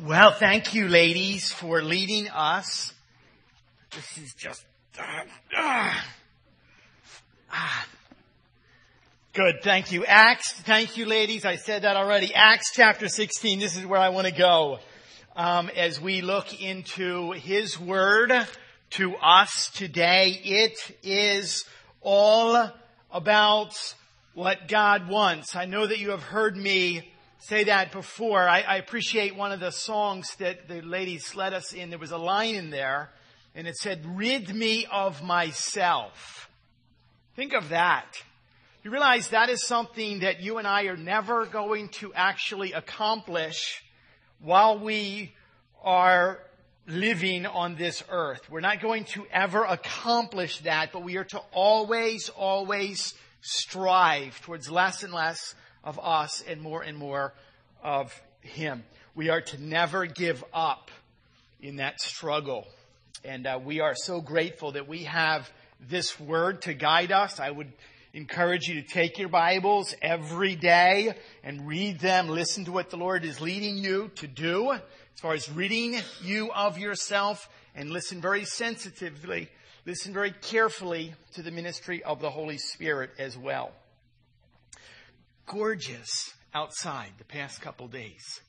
Well, thank you, ladies, for leading us. This is just. Uh, uh. Good, thank you. Acts, thank you, ladies. I said that already. Acts chapter 16, this is where I want to go. Um, as we look into His Word to us today, it is all about what God wants. I know that you have heard me say that before. I, I, appreciate one of the songs that the ladies led us in. There was a line in there, and it said, Rid me of myself. Think of that. You realize that is something that you and I are never going to actually accomplish while we are living on this earth. We're not going to ever accomplish that, but we are to always, always strive towards less and less of us and more and more of Him. We are to never give up in that struggle. And uh, we are so grateful that we have this word to guide us. I would encourage you to take your Bibles every day and read them. Listen to what the Lord is leading you to do as far as reading you of yourself and listen very sensitively, listen very carefully to the ministry of the Holy Spirit as well gorgeous outside the past couple days.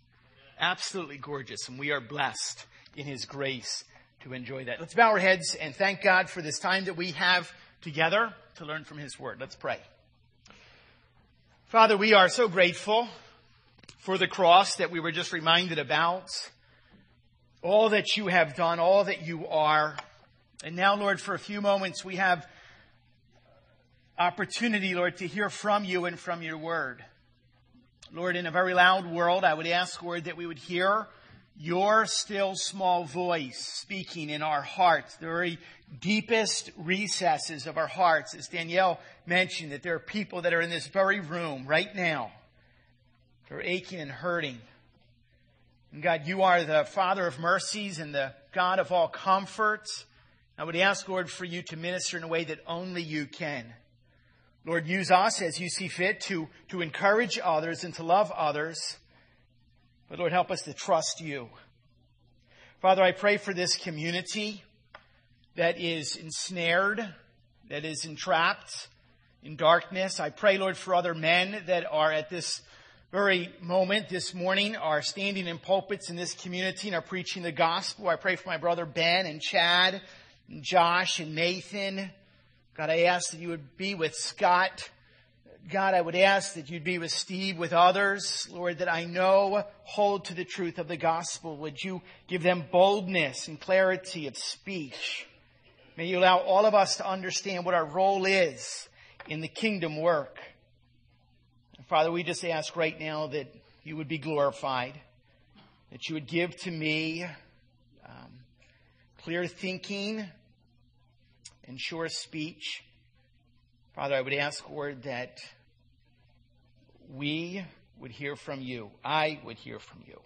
Absolutely gorgeous, and we are blessed in His grace to enjoy that. Let's bow our heads and thank God for this time that we have together to learn from His Word. Let's pray. Father, we are so grateful for the cross that we were just reminded about, all that you have done, all that you are. And now, Lord, for a few moments, we have opportunity, Lord, to hear from you and from your word. Lord, in a very loud world, I would ask, Lord, that we would hear your still small voice speaking in our hearts, the very deepest recesses of our hearts. As Danielle mentioned, that there are people that are in this very room right now. They're aching and hurting. And God, you are the Father of mercies and the God of all comfort. I would ask, Lord, for you to minister in a way that only you can. Lord, use us as you see fit to, to encourage others and to love others. But Lord, help us to trust you. Father, I pray for this community that is ensnared, that is entrapped in darkness. I pray, Lord, for other men that are at this very moment this morning are standing in pulpits in this community and are preaching the gospel. I pray for my brother Ben and Chad and Josh and Nathan God, I ask that you would be with Scott. God, I would ask that you'd be with Steve, with others, Lord, that I know hold to the truth of the gospel. Would you give them boldness and clarity of speech? May you allow all of us to understand what our role is in the kingdom work. Father, we just ask right now that you would be glorified, that you would give to me um, clear thinking, and sure speech. Father, I would ask, Lord, that we would hear from you. I would hear from you.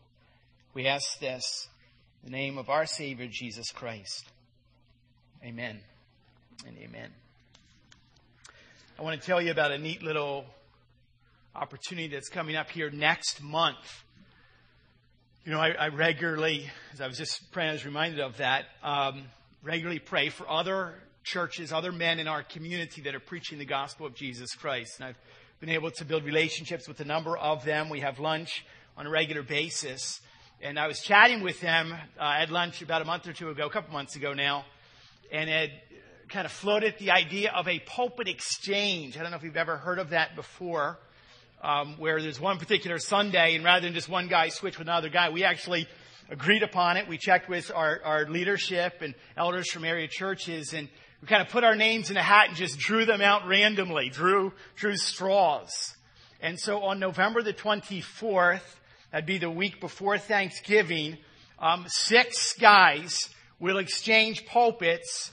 We ask this in the name of our Savior, Jesus Christ. Amen and amen. I want to tell you about a neat little opportunity that's coming up here next month. You know, I, I regularly, as I was just praying, I was reminded of that, um, regularly pray for other churches, other men in our community that are preaching the gospel of Jesus Christ. And I've been able to build relationships with a number of them. We have lunch on a regular basis. And I was chatting with them uh, at lunch about a month or two ago, a couple months ago now, and had kind of floated the idea of a pulpit exchange. I don't know if you've ever heard of that before, um, where there's one particular Sunday, and rather than just one guy switch with another guy, we actually agreed upon it. We checked with our, our leadership and elders from area churches, and we kind of put our names in a hat and just drew them out randomly, drew, drew straws. And so on November the 24th, that'd be the week before Thanksgiving, um, six guys will exchange pulpits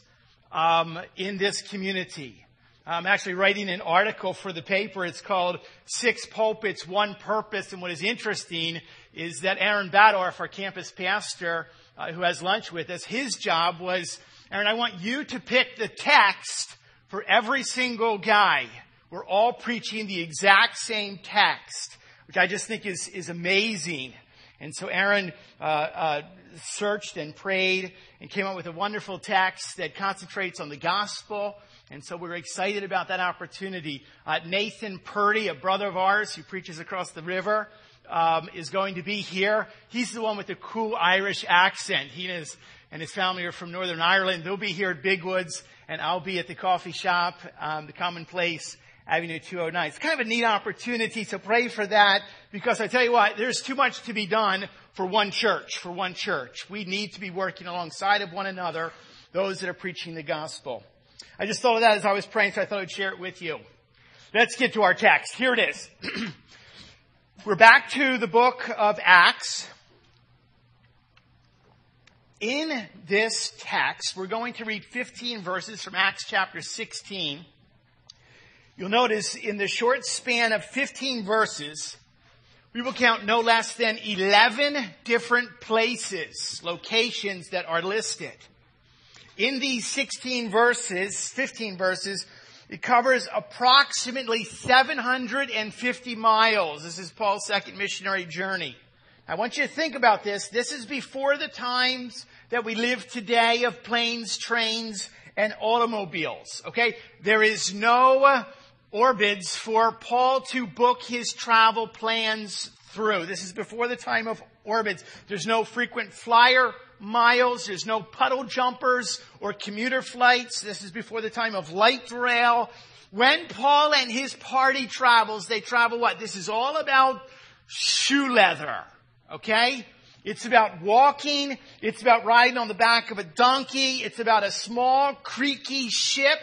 um, in this community. I'm actually writing an article for the paper. It's called Six Pulpits, One Purpose. And what is interesting is that Aaron Badorf, our campus pastor, uh, who has lunch with us, his job was and I want you to pick the text for every single guy. We're all preaching the exact same text, which I just think is, is amazing. And so Aaron uh, uh, searched and prayed and came up with a wonderful text that concentrates on the gospel. And so we're excited about that opportunity. Uh, Nathan Purdy, a brother of ours who preaches across the river, um, is going to be here. He's the one with the cool Irish accent. He and his, and his family are from Northern Ireland. They'll be here at Big Woods, and I'll be at the coffee shop, um, the Common Place, Avenue 209. It's kind of a neat opportunity to pray for that because I tell you what, there's too much to be done for one church, for one church. We need to be working alongside of one another, those that are preaching the gospel. I just thought of that as I was praying, so I thought I'd share it with you. Let's get to our text. Here it is. We're back to the book of Acts. In this text, we're going to read 15 verses from Acts chapter 16. You'll notice in the short span of 15 verses, we will count no less than 11 different places, locations that are listed. In these 16 verses, 15 verses, it covers approximately 750 miles. This is Paul's second missionary journey. I want you to think about this. This is before the times that we live today of planes, trains, and automobiles. Okay? There is no uh, Orbitz for Paul to book his travel plans through. This is before the time of Orbitz. There's no frequent flyer miles. There's no puddle jumpers or commuter flights. This is before the time of light rail. When Paul and his party travels, they travel what? This is all about shoe leather. Okay? It's about walking. It's about riding on the back of a donkey. It's about a small, creaky ship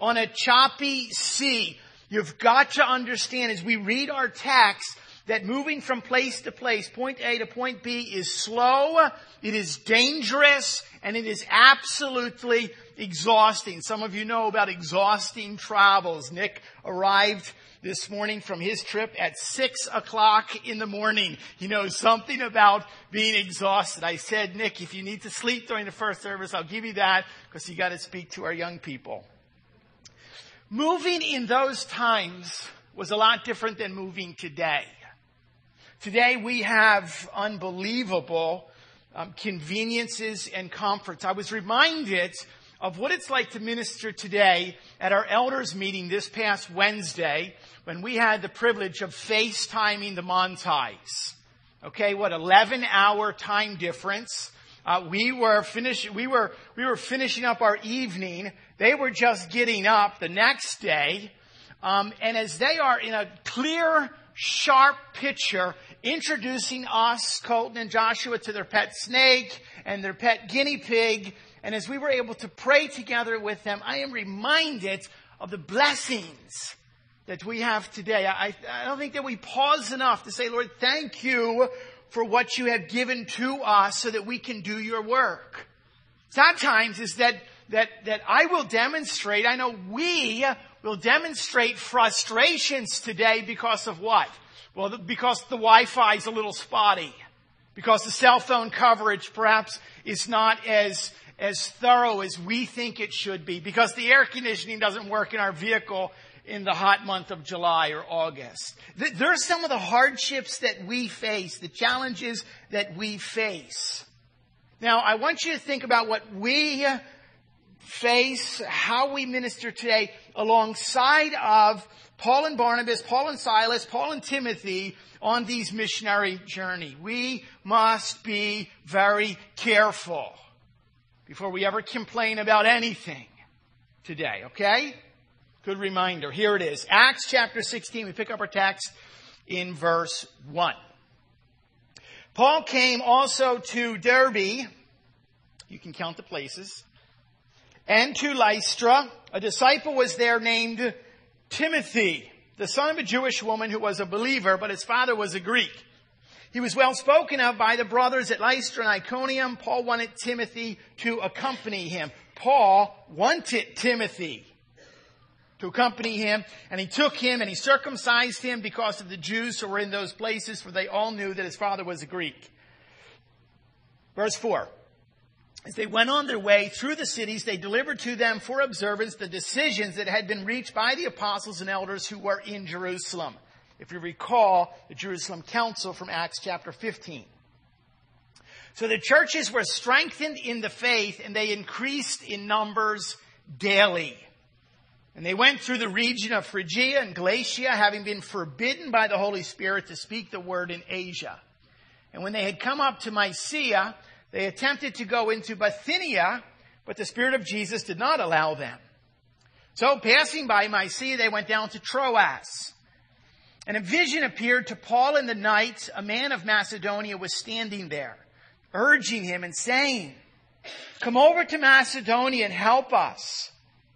on a choppy sea. You've got to understand as we read our text that moving from place to place, point A to point B is slow, it is dangerous, and it is absolutely exhausting. Some of you know about exhausting travels. Nick arrived this morning from his trip at six o'clock in the morning. He knows something about being exhausted. I said, Nick, if you need to sleep during the first service, I'll give you that because you got to speak to our young people. Moving in those times was a lot different than moving today. Today we have unbelievable um, conveniences and comforts. I was reminded of what it's like to minister today at our elders meeting this past Wednesday when we had the privilege of FaceTiming the Montais. Okay, what 11 hour time difference. Uh, we were finishing, we were, we were finishing up our evening. They were just getting up the next day. Um, and as they are in a clear, sharp picture, introducing us, Colton and Joshua, to their pet snake and their pet guinea pig. And as we were able to pray together with them, I am reminded of the blessings that we have today. I, I don't think that we pause enough to say, Lord, thank you for what you have given to us so that we can do your work. Sometimes is that, that, that I will demonstrate, I know we will demonstrate frustrations today because of what? Well, because the Wi-Fi is a little spotty. Because the cell phone coverage perhaps is not as, as thorough as we think it should be. Because the air conditioning doesn't work in our vehicle in the hot month of July or August. There are some of the hardships that we face, the challenges that we face. Now, I want you to think about what we face, how we minister today alongside of Paul and Barnabas, Paul and Silas, Paul and Timothy on these missionary journey. We must be very careful before we ever complain about anything today, okay? Good reminder. Here it is. Acts chapter 16. We pick up our text in verse 1. Paul came also to Derbe. You can count the places. And to Lystra. A disciple was there named Timothy, the son of a Jewish woman who was a believer, but his father was a Greek. He was well spoken of by the brothers at Lystra and Iconium. Paul wanted Timothy to accompany him. Paul wanted Timothy to accompany him, and he took him and he circumcised him because of the Jews who were in those places, for they all knew that his father was a Greek. Verse 4. As they went on their way through the cities, they delivered to them for observance the decisions that had been reached by the apostles and elders who were in Jerusalem. If you recall the Jerusalem Council from Acts chapter 15. So the churches were strengthened in the faith and they increased in numbers daily. And they went through the region of Phrygia and Galatia, having been forbidden by the Holy Spirit to speak the word in Asia. And when they had come up to Mysia, they attempted to go into Bithynia, but the Spirit of Jesus did not allow them. So passing by Mysia, they went down to Troas. And a vision appeared to Paul in the night. A man of Macedonia was standing there, urging him and saying, Come over to Macedonia and help us.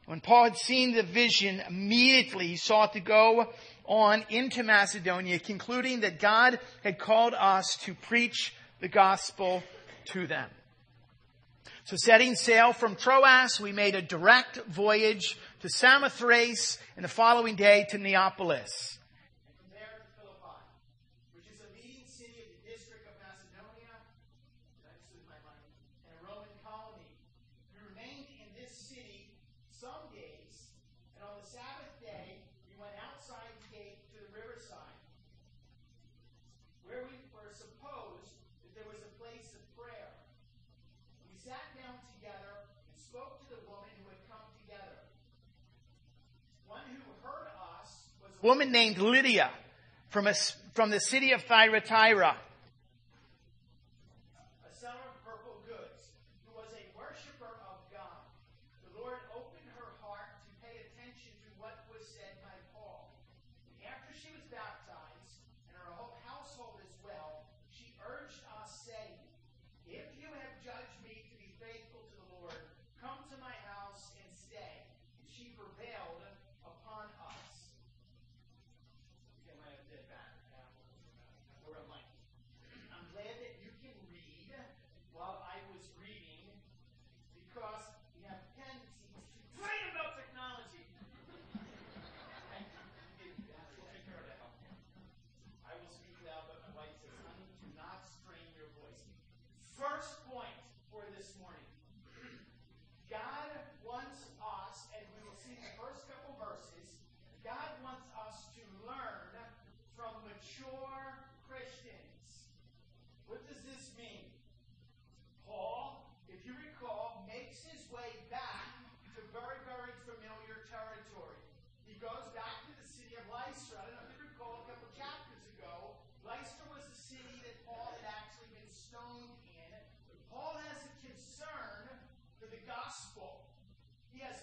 When Paul had seen the vision, immediately he sought to go on into Macedonia, concluding that God had called us to preach the gospel to them. So setting sail from Troas, we made a direct voyage to Samothrace and the following day to Neapolis. Woman named Lydia from, a, from the city of Thyatira.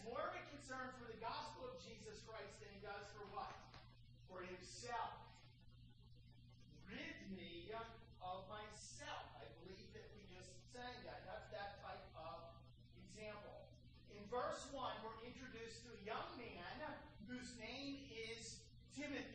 more of a concern for the gospel of Jesus Christ than he does for what? For himself. Rid me of myself. I believe that we just sang that. That's that type of example. In verse 1, we're introduced to a young man whose name is Timothy.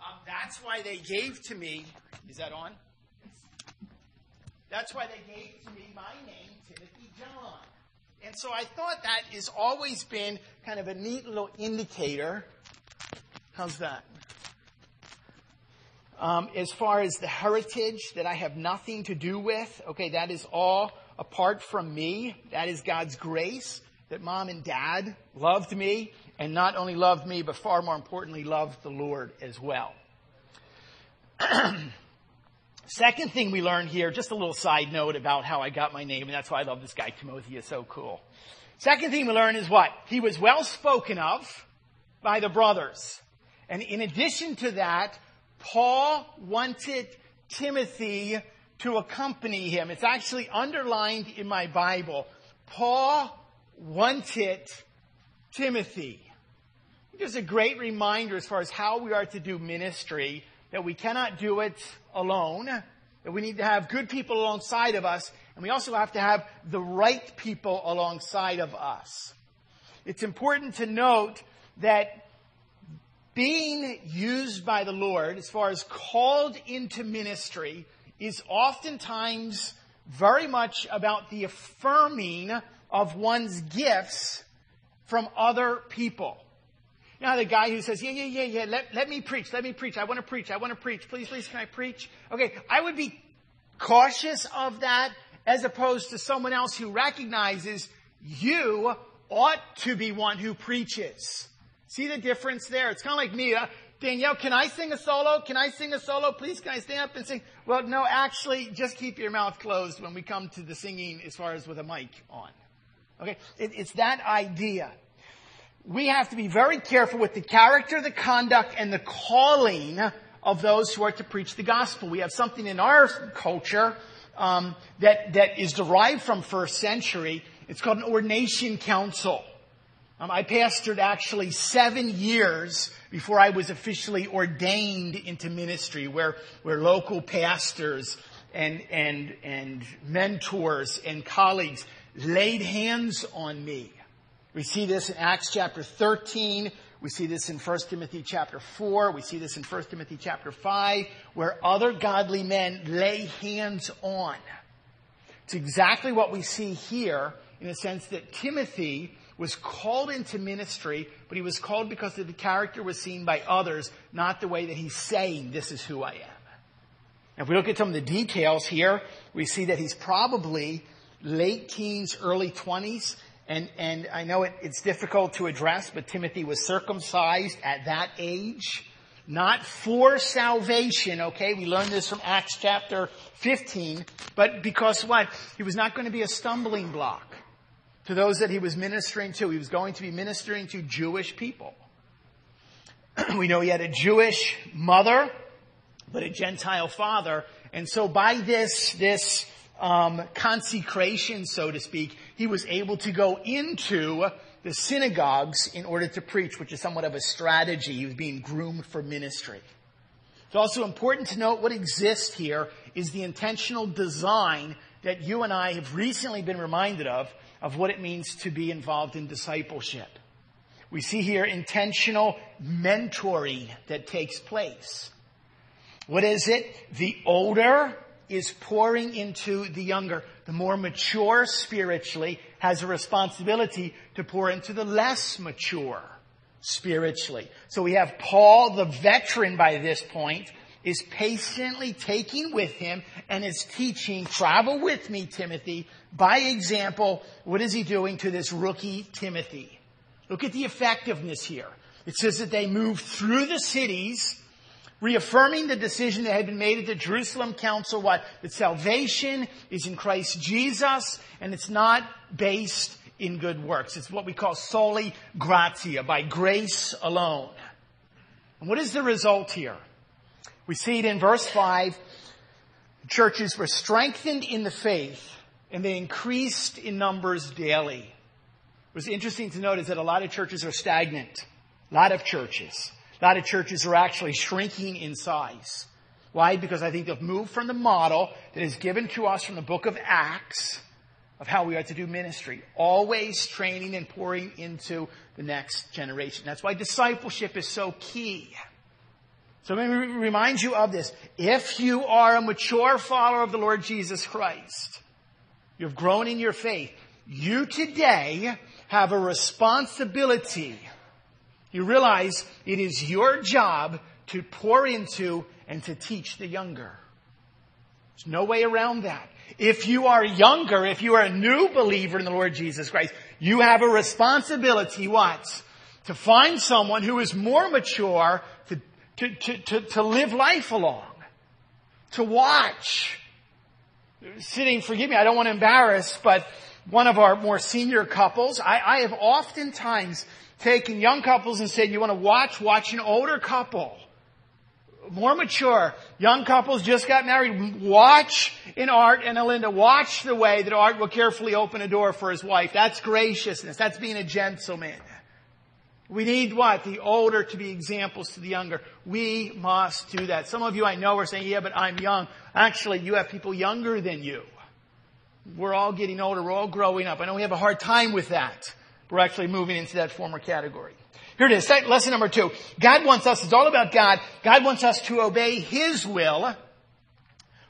um, that's why they gave to me. Is that on? That's why they gave to me my name, Timothy John. And so I thought that has always been kind of a neat little indicator. How's that? Um, as far as the heritage that I have nothing to do with, okay, that is all apart from me. That is God's grace that mom and dad loved me and not only loved me, but far more importantly, loved the Lord as well. Second thing we learned here, just a little side note about how I got my name, and that's why I love this guy, Timothy is so cool. Second thing we learn is what? He was well spoken of by the brothers. And in addition to that, Paul wanted Timothy to accompany him. It's actually underlined in my Bible. Paul wanted Timothy. It's a great reminder as far as how we are to do ministry, that we cannot do it alone, that we need to have good people alongside of us, and we also have to have the right people alongside of us. It's important to note that being used by the Lord, as far as called into ministry, is oftentimes very much about the affirming of one's gifts from other people. You know, the guy who says, yeah, yeah, yeah, yeah, let, let me preach, let me preach, I want to preach, I want to preach, please, please, can I preach? Okay, I would be cautious of that as opposed to someone else who recognizes you ought to be one who preaches. See the difference there? It's kind of like me. Uh, Danielle, can I sing a solo? Can I sing a solo? Please, can I stand up and sing? Well, no, actually, just keep your mouth closed when we come to the singing as far as with a mic on. Okay? It, it's that idea. We have to be very careful with the character, the conduct, and the calling of those who are to preach the gospel. We have something in our culture um, that that is derived from first century. It's called an ordination council. Um, I pastored actually seven years before I was officially ordained into ministry, where where local pastors and and and mentors and colleagues laid hands on me. We see this in Acts chapter 13. We see this in 1 Timothy chapter 4. We see this in 1 Timothy chapter 5, where other godly men lay hands on. It's exactly what we see here in the sense that Timothy was called into ministry, but he was called because the character was seen by others, not the way that he's saying, this is who I am. If we look at some of the details here, we see that he's probably late teens, early 20s. And, and I know it, it's difficult to address, but Timothy was circumcised at that age. Not for salvation, okay? We learned this from Acts chapter 15, but because what? He was not going to be a stumbling block to those that he was ministering to. He was going to be ministering to Jewish people. we know he had a Jewish mother, but a Gentile father. And so by this, this um, consecration, so to speak, he was able to go into the synagogues in order to preach, which is somewhat of a strategy. He was being groomed for ministry. It's also important to note what exists here is the intentional design that you and I have recently been reminded of, of what it means to be involved in discipleship. We see here intentional mentoring that takes place. What is it? The older is pouring into the younger. The more mature spiritually has a responsibility to pour into the less mature spiritually. So we have Paul, the veteran by this point, is patiently taking with him and is teaching, travel with me, Timothy. By example, what is he doing to this rookie Timothy? Look at the effectiveness here. It says that they moved through the cities reaffirming the decision that had been made at the Jerusalem Council, what? That salvation is in Christ Jesus and it's not based in good works. It's what we call sola gratia, by grace alone. And what is the result here? We see it in verse 5. Churches were strengthened in the faith and they increased in numbers daily. What's interesting to note is that a lot of churches are stagnant. A lot of churches. A lot of churches are actually shrinking in size. Why? Because I think they've moved from the model that is given to us from the book of Acts of how we are to do ministry. Always training and pouring into the next generation. That's why discipleship is so key. So let me remind you of this. If you are a mature follower of the Lord Jesus Christ, you've grown in your faith, you today have a responsibility you realize it is your job to pour into and to teach the younger. There's no way around that. If you are younger, if you are a new believer in the Lord Jesus Christ, you have a responsibility, what? To find someone who is more mature to, to, to, to, to live life along. To watch. Sitting, forgive me, I don't want to embarrass, but one of our more senior couples, I, I have oftentimes taken young couples and said, you want to watch, watch an older couple more mature, young couples just got married, watch in Art and Alinda, watch the way that Art will carefully open a door for his wife. That's graciousness. That's being a gentleman. We need what? The older to be examples to the younger. We must do that. Some of you I know are saying, yeah, but I'm young. Actually, you have people younger than you. We're all getting older. We're all growing up. I know we have a hard time with that. We're actually moving into that former category. Here it is. Lesson number two. God wants us, it's all about God. God wants us to obey His will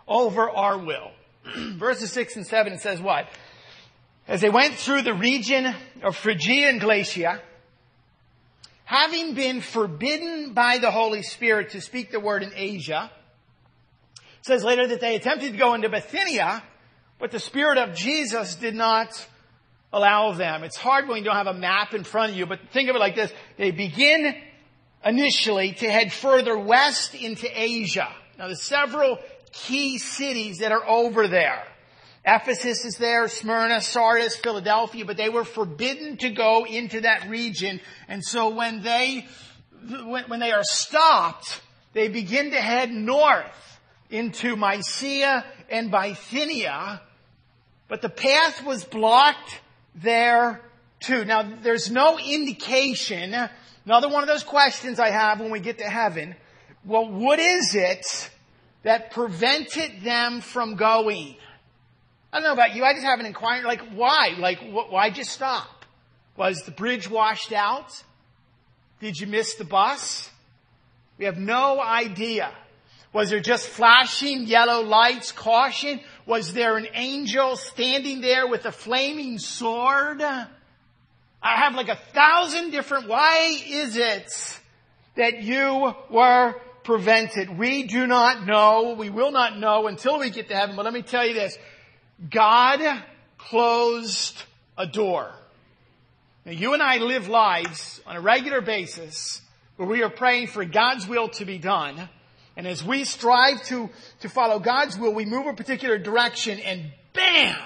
over our will. Verses six and seven, it says what? As they went through the region of Phrygia and Galatia, having been forbidden by the Holy Spirit to speak the word in Asia, says later that they attempted to go into Bithynia, but the Spirit of Jesus did not allow them. It's hard when you don't have a map in front of you, but think of it like this. They begin initially to head further west into Asia. Now there's several key cities that are over there. Ephesus is there, Smyrna, Sardis, Philadelphia, but they were forbidden to go into that region. And so when they, when, they are stopped, they begin to head north into Mysia and Bithynia, but the path was blocked there too. Now, there's no indication, another one of those questions I have when we get to heaven, well, what is it that prevented them from going? I don't know about you, I just have an inquiry, like, why? Like, wh- why just stop? Was the bridge washed out? Did you miss the bus? We have no idea. Was there just flashing yellow lights, caution? Was there an angel standing there with a flaming sword? I have like a thousand different, why is it that you were prevented? We do not know. We will not know until we get to heaven. But let me tell you this. God closed a door. Now you and I live lives on a regular basis where we are praying for God's will to be done. And as we strive to, to follow God's will, we move a particular direction and bam!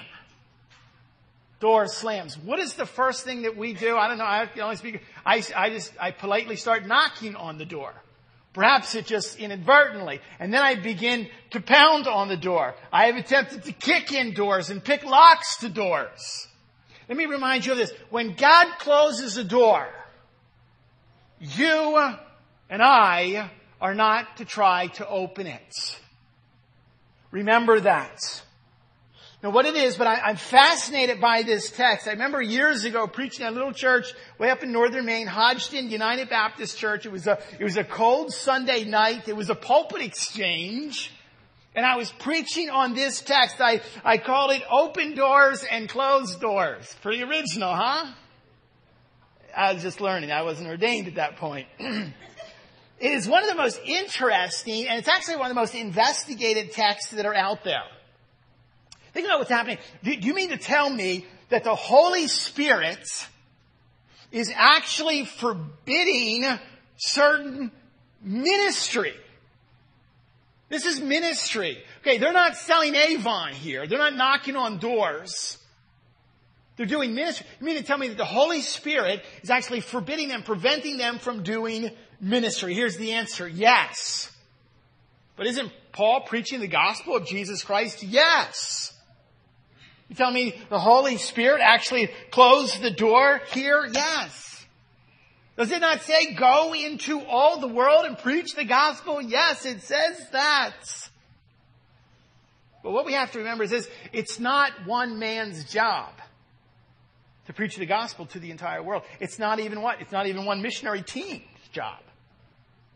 Door slams. What is the first thing that we do? I don't know. I can only speak. I, I just, I politely start knocking on the door. Perhaps it just inadvertently. And then I begin to pound on the door. I have attempted to kick in doors and pick locks to doors. Let me remind you of this. When God closes a door, you and I are not to try to open it. Remember that. Now what it is, but I, am fascinated by this text. I remember years ago preaching at a little church way up in northern Maine, Hodgdon United Baptist Church. It was a, it was a cold Sunday night. It was a pulpit exchange. And I was preaching on this text. I, I called it open doors and closed doors. Pretty original, huh? I was just learning. I wasn't ordained at that point. It is one of the most interesting, and it's actually one of the most investigated texts that are out there. Think about what's happening. Do you mean to tell me that the Holy Spirit is actually forbidding certain ministry? This is ministry. Okay, they're not selling Avon here. They're not knocking on doors. They're doing ministry. You mean to tell me that the Holy Spirit is actually forbidding them, preventing them from doing ministry? Here's the answer. Yes. But isn't Paul preaching the gospel of Jesus Christ? Yes. You tell me the Holy Spirit actually closed the door here? Yes. Does it not say go into all the world and preach the gospel? Yes, it says that. But what we have to remember is this, it's not one man's job to preach the gospel to the entire world. It's not even what? It's not even one missionary team's job.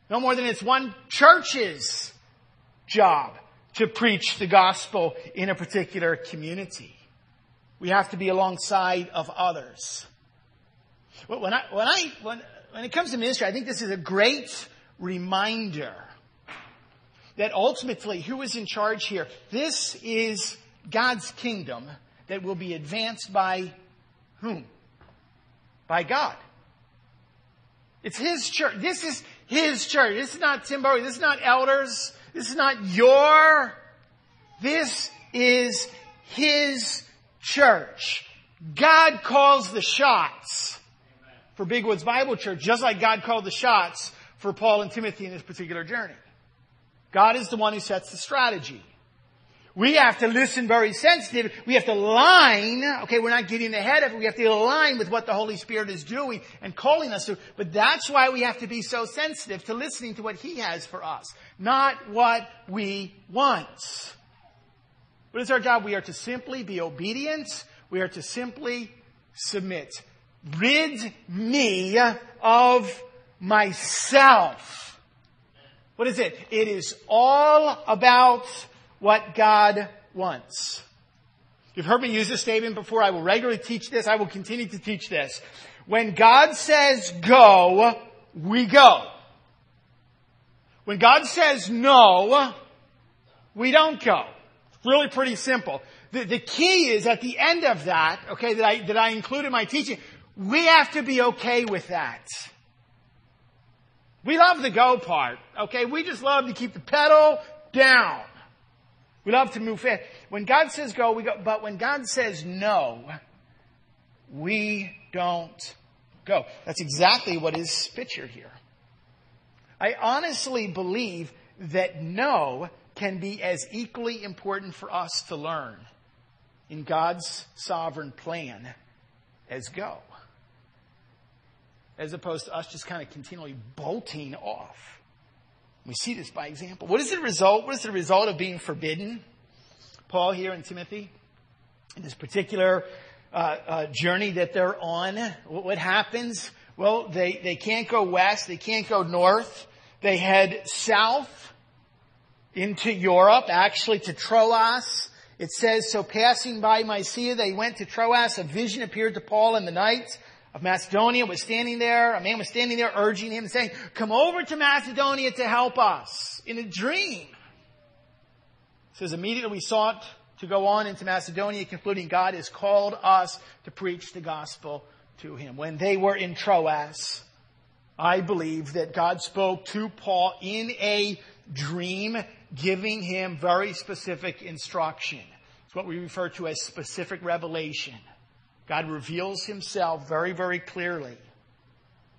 No more than it's one church's job to preach the gospel in a particular community. We have to be alongside of others. When I, when I, when, when it comes to ministry, I think this is a great reminder that ultimately, who is in charge here? This is God's kingdom that will be advanced by whom? By God. It's His church. This is His church. This is not Tim Bowie. This is not elders. This is not your. This is His church. God calls the shots for Big Woods Bible Church, just like God called the shots for Paul and Timothy in this particular journey. God is the one who sets the strategy. We have to listen very sensitive. We have to align. Okay, we're not getting ahead of it. We have to align with what the Holy Spirit is doing and calling us to. But that's why we have to be so sensitive to listening to what He has for us, not what we want. What is our job? We are to simply be obedient. We are to simply submit. Rid me of myself. What is it? It is all about what God wants. You've heard me use this statement before. I will regularly teach this. I will continue to teach this. When God says go, we go. When God says no, we don't go. Really pretty simple. The, the key is at the end of that, okay, that I, that I include in my teaching, we have to be okay with that. We love the go part, okay? We just love to keep the pedal down. We love to move fast. When God says go, we go. But when God says no, we don't go. That's exactly what is pictured here. I honestly believe that no can be as equally important for us to learn in God's sovereign plan as go. As opposed to us just kind of continually bolting off. We see this by example. What is the result? What is the result of being forbidden? Paul here in Timothy, in this particular uh, uh, journey that they're on, what happens? Well, they, they can't go west, they can't go north. They head south into Europe, actually to Troas. It says, so passing by Mysia, they went to Troas. A vision appeared to Paul in the night of Macedonia was standing there. A man was standing there urging him saying, come over to Macedonia to help us in a dream. It says immediately we sought to go on into Macedonia, concluding God has called us to preach the gospel to him. When they were in Troas, I believe that God spoke to Paul in a dream, giving him very specific instruction. It's what we refer to as specific revelation. God reveals himself very, very clearly.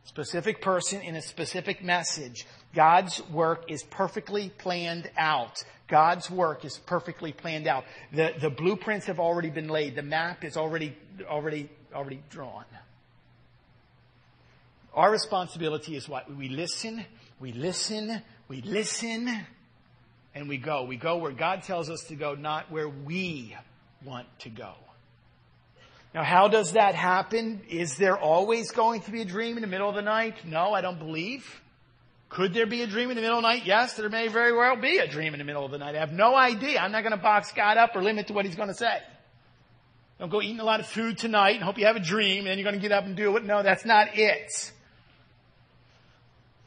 Specific person in a specific message. God's work is perfectly planned out. God's work is perfectly planned out. The, the blueprints have already been laid. The map is already, already, already drawn. Our responsibility is what? We listen, we listen, we listen, and we go. We go where God tells us to go, not where we want to go. Now, how does that happen? Is there always going to be a dream in the middle of the night? No, I don't believe. Could there be a dream in the middle of the night? Yes, there may very well be a dream in the middle of the night. I have no idea. I'm not going to box God up or limit to what He's going to say. Don't go eating a lot of food tonight and hope you have a dream and then you're going to get up and do it. No, that's not it.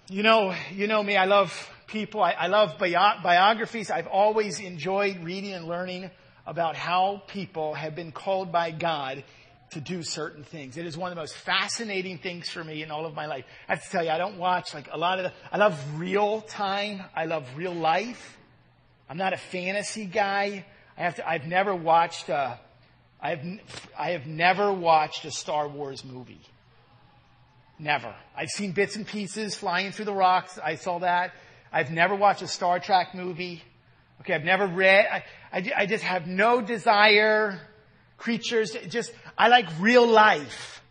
You know, you know me. I love people. I, I love bio- biographies. I've always enjoyed reading and learning about how people have been called by God to do certain things. It is one of the most fascinating things for me in all of my life. I have to tell you, I don't watch like a lot of the, I love real time. I love real life. I'm not a fantasy guy. I have to, I've never watched a, I've, I have never watched a Star Wars movie. Never. I've seen bits and pieces flying through the rocks. I saw that. I've never watched a Star Trek movie. Okay, I've never read, I, I, I just have no desire, creatures, just, I like real life,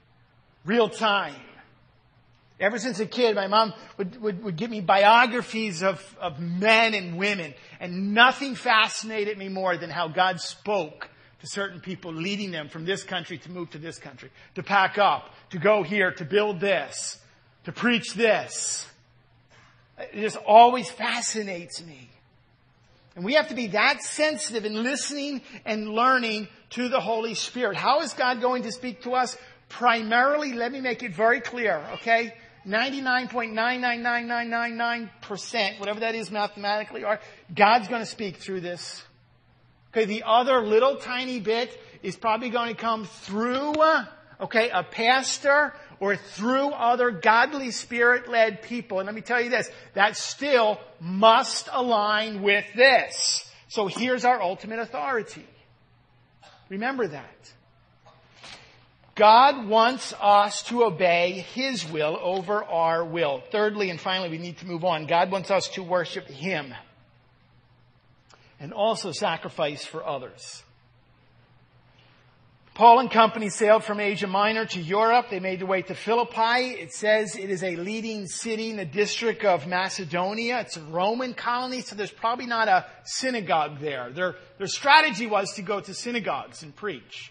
real time. Ever since a kid, my mom would, would, would give me biographies of, of men and women, and nothing fascinated me more than how God spoke to certain people, leading them from this country to move to this country, to pack up, to go here, to build this, to preach this. It just always fascinates me. And we have to be that sensitive in listening and learning to the Holy Spirit. How is God going to speak to us? Primarily, let me make it very clear, okay? 99.99999%, whatever that is mathematically, are God's going to speak through this. Okay, the other little tiny bit is probably going to come through, okay, a pastor or through other godly spirit-led people. And let me tell you this, that still must align with this. So here's our ultimate authority. Remember that. God wants us to obey His will over our will. Thirdly and finally, we need to move on. God wants us to worship Him and also sacrifice for others. Paul and company sailed from Asia Minor to Europe. They made their way to Philippi. It says it is a leading city in the district of Macedonia. It's a Roman colony, so there's probably not a synagogue there. Their, their strategy was to go to synagogues and preach.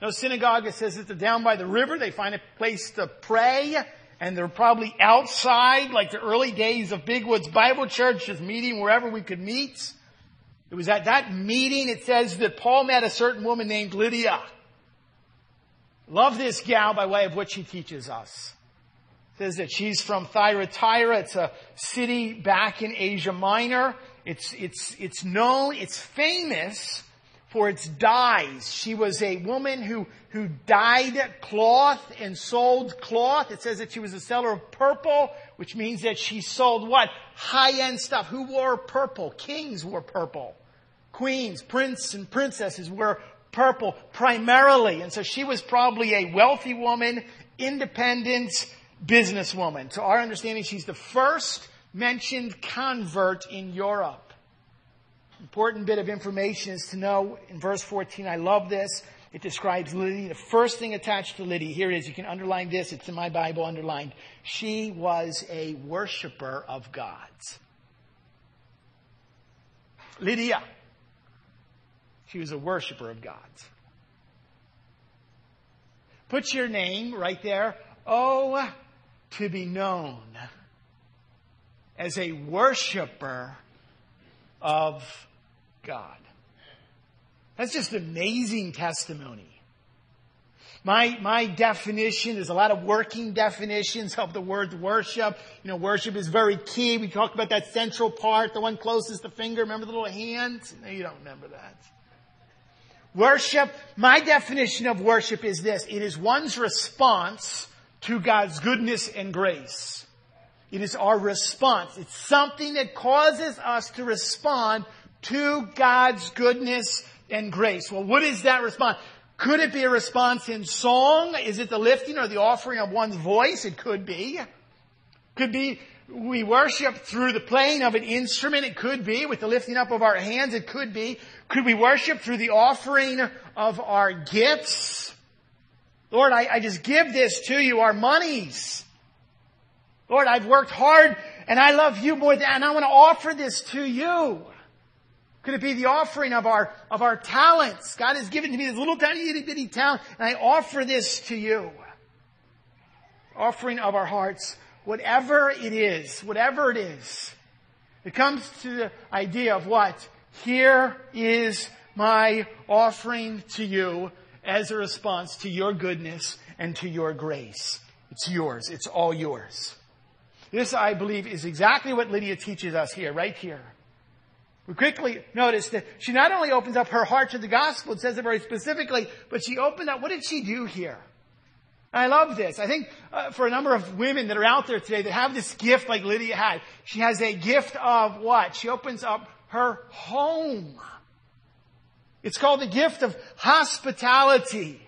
No synagogue, it says that they're down by the river. They find a place to pray, and they're probably outside, like the early days of Big Woods Bible Church, just meeting wherever we could meet. It was at that meeting, it says that Paul met a certain woman named Lydia. Love this gal by way of what she teaches us. It says that she's from Thyatira. It's a city back in Asia Minor. It's, it's, it's known, it's famous for its dyes. She was a woman who, who dyed cloth and sold cloth. It says that she was a seller of purple, which means that she sold what? High-end stuff. Who wore purple? Kings wore purple. Queens, princes, and princesses wore purple primarily. And so she was probably a wealthy woman, independent businesswoman. To our understanding, she's the first mentioned convert in Europe. Important bit of information is to know in verse 14, I love this. It describes Lydia. The first thing attached to Lydia, here it is. You can underline this. It's in my Bible underlined. She was a worshiper of gods. Lydia. She was a worshiper of gods. Put your name right there. Oh, to be known as a worshiper of God. That's just amazing testimony. My, my definition, there's a lot of working definitions of the word worship. You know, worship is very key. We talked about that central part, the one closest to the finger. Remember the little hand? No, you don't remember that. Worship, my definition of worship is this. It is one's response to God's goodness and grace. It is our response. It's something that causes us to respond to God's goodness and grace. Well, what is that response? Could it be a response in song? Is it the lifting or the offering of one's voice? It could be. Could be we worship through the playing of an instrument. It could be with the lifting up of our hands. It could be. Could we worship through the offering of our gifts? Lord, I, I just give this to you, our monies. Lord, I've worked hard and I love you more than, and I want to offer this to you. Could it be the offering of our, of our talents? God has given to me this little tiny itty bitty talent and I offer this to you. Offering of our hearts, whatever it is, whatever it is. It comes to the idea of what? Here is my offering to you as a response to your goodness and to your grace. It's yours. It's all yours. This, I believe, is exactly what Lydia teaches us here, right here. We quickly notice that she not only opens up her heart to the gospel, it says it very specifically, but she opened up, what did she do here? I love this. I think uh, for a number of women that are out there today that have this gift like Lydia had, she has a gift of what? She opens up her home. It's called the gift of hospitality.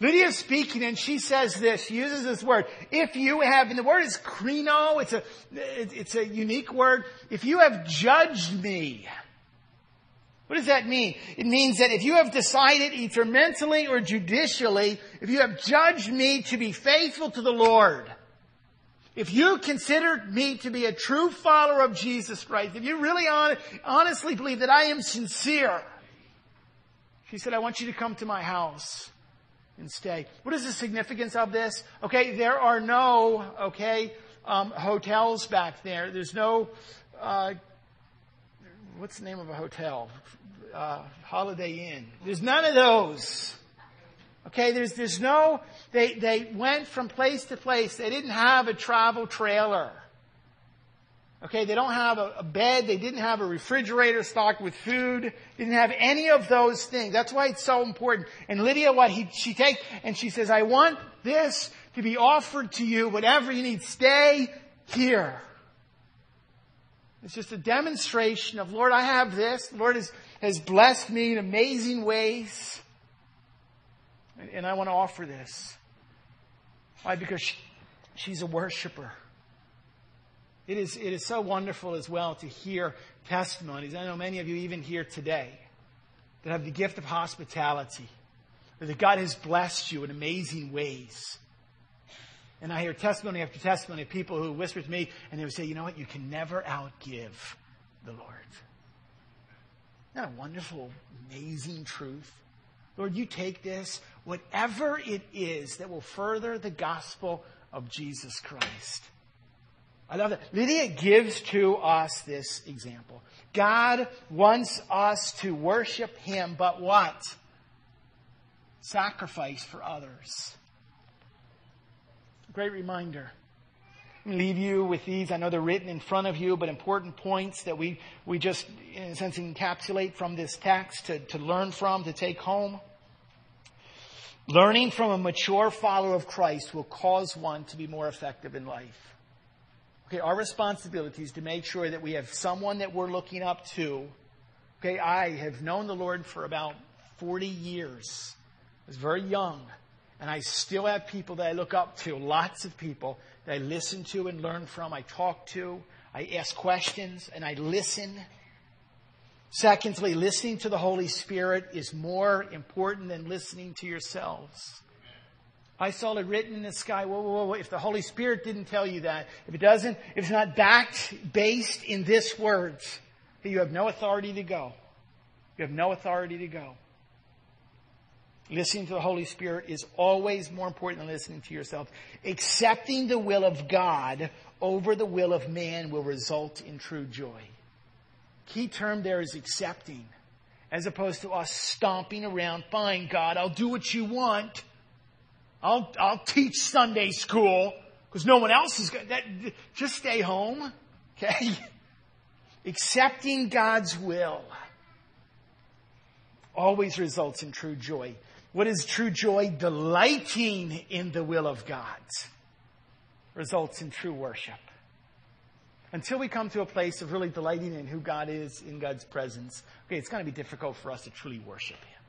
Lydia is speaking and she says this, she uses this word, if you have, and the word is krino, it's a, it's a unique word, if you have judged me, what does that mean? It means that if you have decided either mentally or judicially, if you have judged me to be faithful to the Lord, if you consider me to be a true follower of Jesus Christ, if you really honestly believe that I am sincere, she said, I want you to come to my house and stay. What is the significance of this? Okay, there are no, okay, um, hotels back there. There's no, uh, what's the name of a hotel? Uh, Holiday Inn. There's none of those. Okay, there's, there's no, they, they went from place to place. They didn't have a travel trailer. Okay, they don't have a, a, bed. They didn't have a refrigerator stocked with food. They didn't have any of those things. That's why it's so important. And Lydia, what he, she takes, and she says, I want this to be offered to you. Whatever you need, stay here. It's just a demonstration of, Lord, I have this. The Lord has, has blessed me in amazing ways. And, I want to offer this. Why? Because she, she's a worshiper. It is, it is so wonderful as well to hear testimonies. I know many of you even here today that have the gift of hospitality, that God has blessed you in amazing ways. And I hear testimony after testimony of people who whisper to me and they would say, you know what, you can never outgive the Lord. Isn't that a wonderful, amazing truth? Lord, you take this, whatever it is that will further the gospel of Jesus Christ. I love that. Lydia gives to us this example. God wants us to worship Him, but what? Sacrifice for others. Great reminder. Leave you with these. I know they're written in front of you, but important points that we, we just, in a sense, encapsulate from this text to, to learn from, to take home. Learning from a mature follower of Christ will cause one to be more effective in life. Okay, our responsibility is to make sure that we have someone that we're looking up to. Okay, I have known the Lord for about 40 years. I was very young. And I still have people that I look up to, lots of people that I listen to and learn from. I talk to, I ask questions, and I listen. Secondly, listening to the Holy Spirit is more important than listening to yourselves. I saw it written in the sky. Whoa, whoa, whoa. If the Holy Spirit didn't tell you that, if it doesn't, if it's not backed, based in this words, you have no authority to go. You have no authority to go. Listening to the Holy Spirit is always more important than listening to yourself. Accepting the will of God over the will of man will result in true joy. Key term there is accepting, as opposed to us stomping around, fine, God, I'll do what you want. I'll, I'll teach Sunday school because no one else is going to, just stay home. Okay? Accepting God's will always results in true joy. What is true joy? Delighting in the will of God results in true worship. Until we come to a place of really delighting in who God is in God's presence, okay, it's going to be difficult for us to truly worship Him.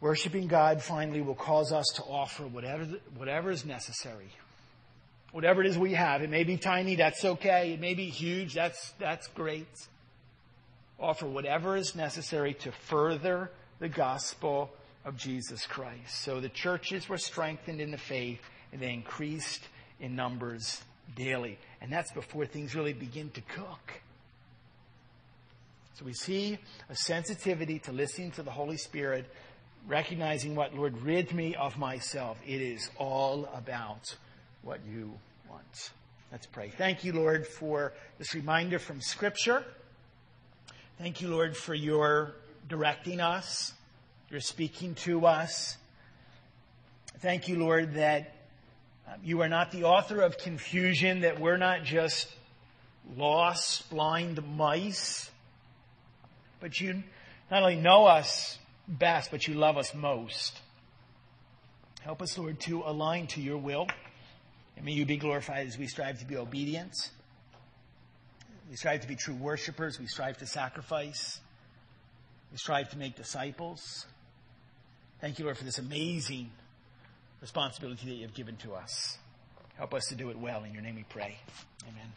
Worshipping God finally will cause us to offer whatever, whatever is necessary. Whatever it is we have. It may be tiny, that's okay. It may be huge, that's, that's great. Offer whatever is necessary to further the gospel of Jesus Christ. So the churches were strengthened in the faith and they increased in numbers daily. And that's before things really begin to cook. So we see a sensitivity to listening to the Holy Spirit recognizing what, Lord, rid me of myself. It is all about what you want. Let's pray. Thank you, Lord, for this reminder from Scripture. Thank you, Lord, for your directing us, You're speaking to us. Thank you, Lord, that um, you are not the author of confusion, that we're not just lost, blind mice, but you not only know us best, but you love us most. Help us, Lord, to align to your will. And may you be glorified as we strive to be obedient. We strive to be true worshipers. We strive to sacrifice. We strive to make disciples. Thank you, Lord, for this amazing responsibility that you have given to us. Help us to do it well. In your name we pray. Amen.